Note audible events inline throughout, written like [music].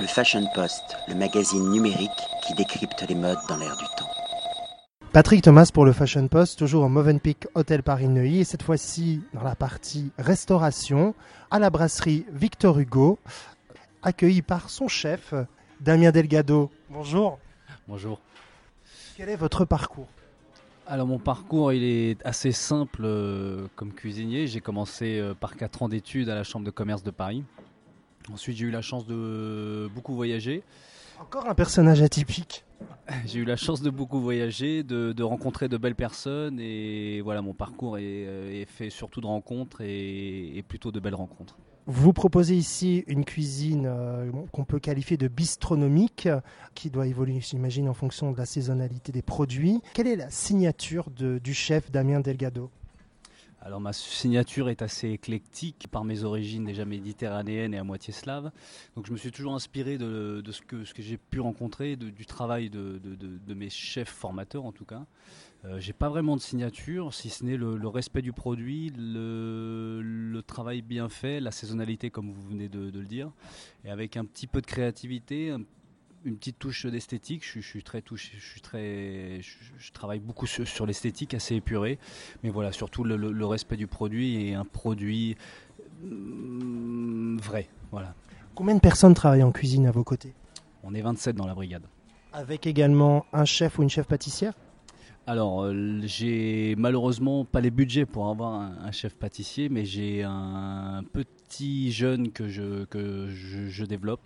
Le Fashion Post, le magazine numérique qui décrypte les modes dans l'air du temps. Patrick Thomas pour le Fashion Post, toujours au Movenpick Hôtel Paris-Neuilly et cette fois-ci dans la partie restauration à la brasserie Victor Hugo, accueilli par son chef Damien Delgado. Bonjour. Bonjour. Quel est votre parcours? Alors mon parcours il est assez simple euh, comme cuisinier. J'ai commencé euh, par 4 ans d'études à la Chambre de commerce de Paris. Ensuite j'ai eu la chance de beaucoup voyager. Encore un personnage atypique. [laughs] J'ai eu la chance de beaucoup voyager, de, de rencontrer de belles personnes et voilà mon parcours est, euh, est fait surtout de rencontres et, et plutôt de belles rencontres. Vous proposez ici une cuisine euh, qu'on peut qualifier de bistronomique, qui doit évoluer, j'imagine, en fonction de la saisonnalité des produits. Quelle est la signature de- du chef Damien Delgado? Alors ma signature est assez éclectique par mes origines déjà méditerranéennes et à moitié slaves. Donc je me suis toujours inspiré de, ce que, j'ai pu rencontrer, du travail de, mes chefs formateurs en tout cas. Euh, j'ai pas vraiment de signature, si ce n'est le, respect du produit, le, travail bien fait, la saisonnalité comme vous venez de, le dire, et avec un petit peu de créativité, une petite touche d'esthétique. Je, suis- je suis très touché, je suis très, je, je travaille beaucoup sur, sur l'esthétique, assez épuré. Mais voilà, surtout le, le- le respect du produit et un produit mm, vrai. Voilà. Combien de personnes travaillent en cuisine à vos côtés? On est 27 dans la brigade. Avec également un chef ou une chef pâtissière? Alors, euh, j'ai malheureusement pas les budgets pour avoir un, un chef pâtissier, mais j'ai un petit jeune que je, que je, je développe.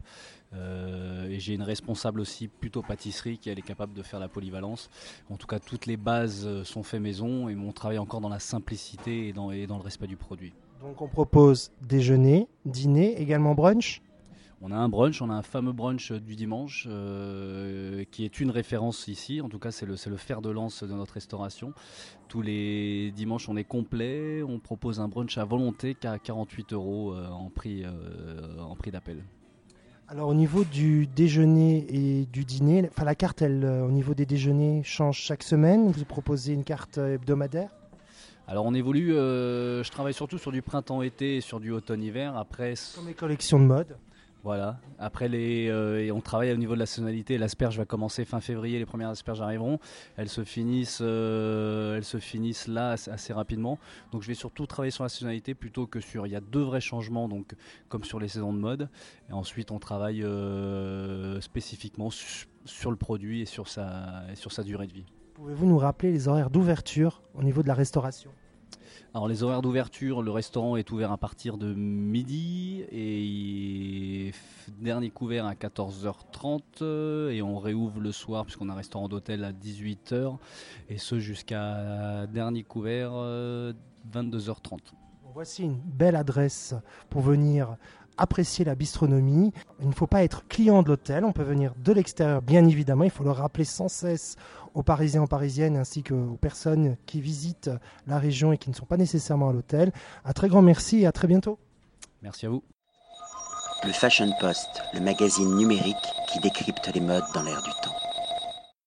Euh, et j'ai une responsable aussi plutôt pâtisserie qui elle est capable de faire la polyvalence. En tout cas, toutes les bases euh, sont faites maison et mon travail encore dans la simplicité et dans, et dans le respect du produit. Donc on propose déjeuner, dîner, également brunch? On a un brunch, on a un fameux brunch du dimanche euh, qui est une référence ici. En tout cas, c'est le, fer de lance de notre restauration. Tous les dimanches, on est complet. On propose un brunch à volonté qu'à 48 euros euh, en prix, euh, en prix d'appel. Alors au niveau du déjeuner et du dîner, enfin la carte, elle, euh, au niveau des déjeuners, change chaque semaine. Vous proposez une carte euh, hebdomadaire? Alors, on évolue. euh, je travaille surtout sur du printemps-été et sur du automne-hiver. Après, Comme les collections de mode. Voilà. Après les, euh, on travaille au niveau de la saisonnalité. L'asperge va commencer fin février. Les premières asperges arriveront. Elles se finissent, euh, là assez, rapidement. Donc je vais surtout travailler sur la saisonnalité plutôt que sur. Il y a deux vrais changements, donc comme sur les saisons de mode. Et ensuite on travaille euh, spécifiquement su- sur le produit et sur sa, et sur sa durée de vie. Pouvez-vous nous rappeler les horaires d'ouverture au niveau de la restauration? Alors les horaires d'ouverture, le restaurant est ouvert à partir de midi et dernier couvert à 14h30 euh, et on réouvre le soir puisqu'on a un restaurant d'hôtel à 18h et ce jusqu'à dernier couvert euh, 22h30. Voici une belle adresse pour venir apprécier la bistronomie. Il ne faut pas être client de l'hôtel, on peut venir de l'extérieur bien évidemment, il faut le rappeler sans cesse aux Parisiens, aux Parisiennes ainsi qu'aux personnes qui visitent la région et qui ne sont pas nécessairement à l'hôtel. Un très grand merci et à très bientôt. Merci à vous. Le Fashion Post, le magazine numérique qui décrypte les modes dans l'air du temps.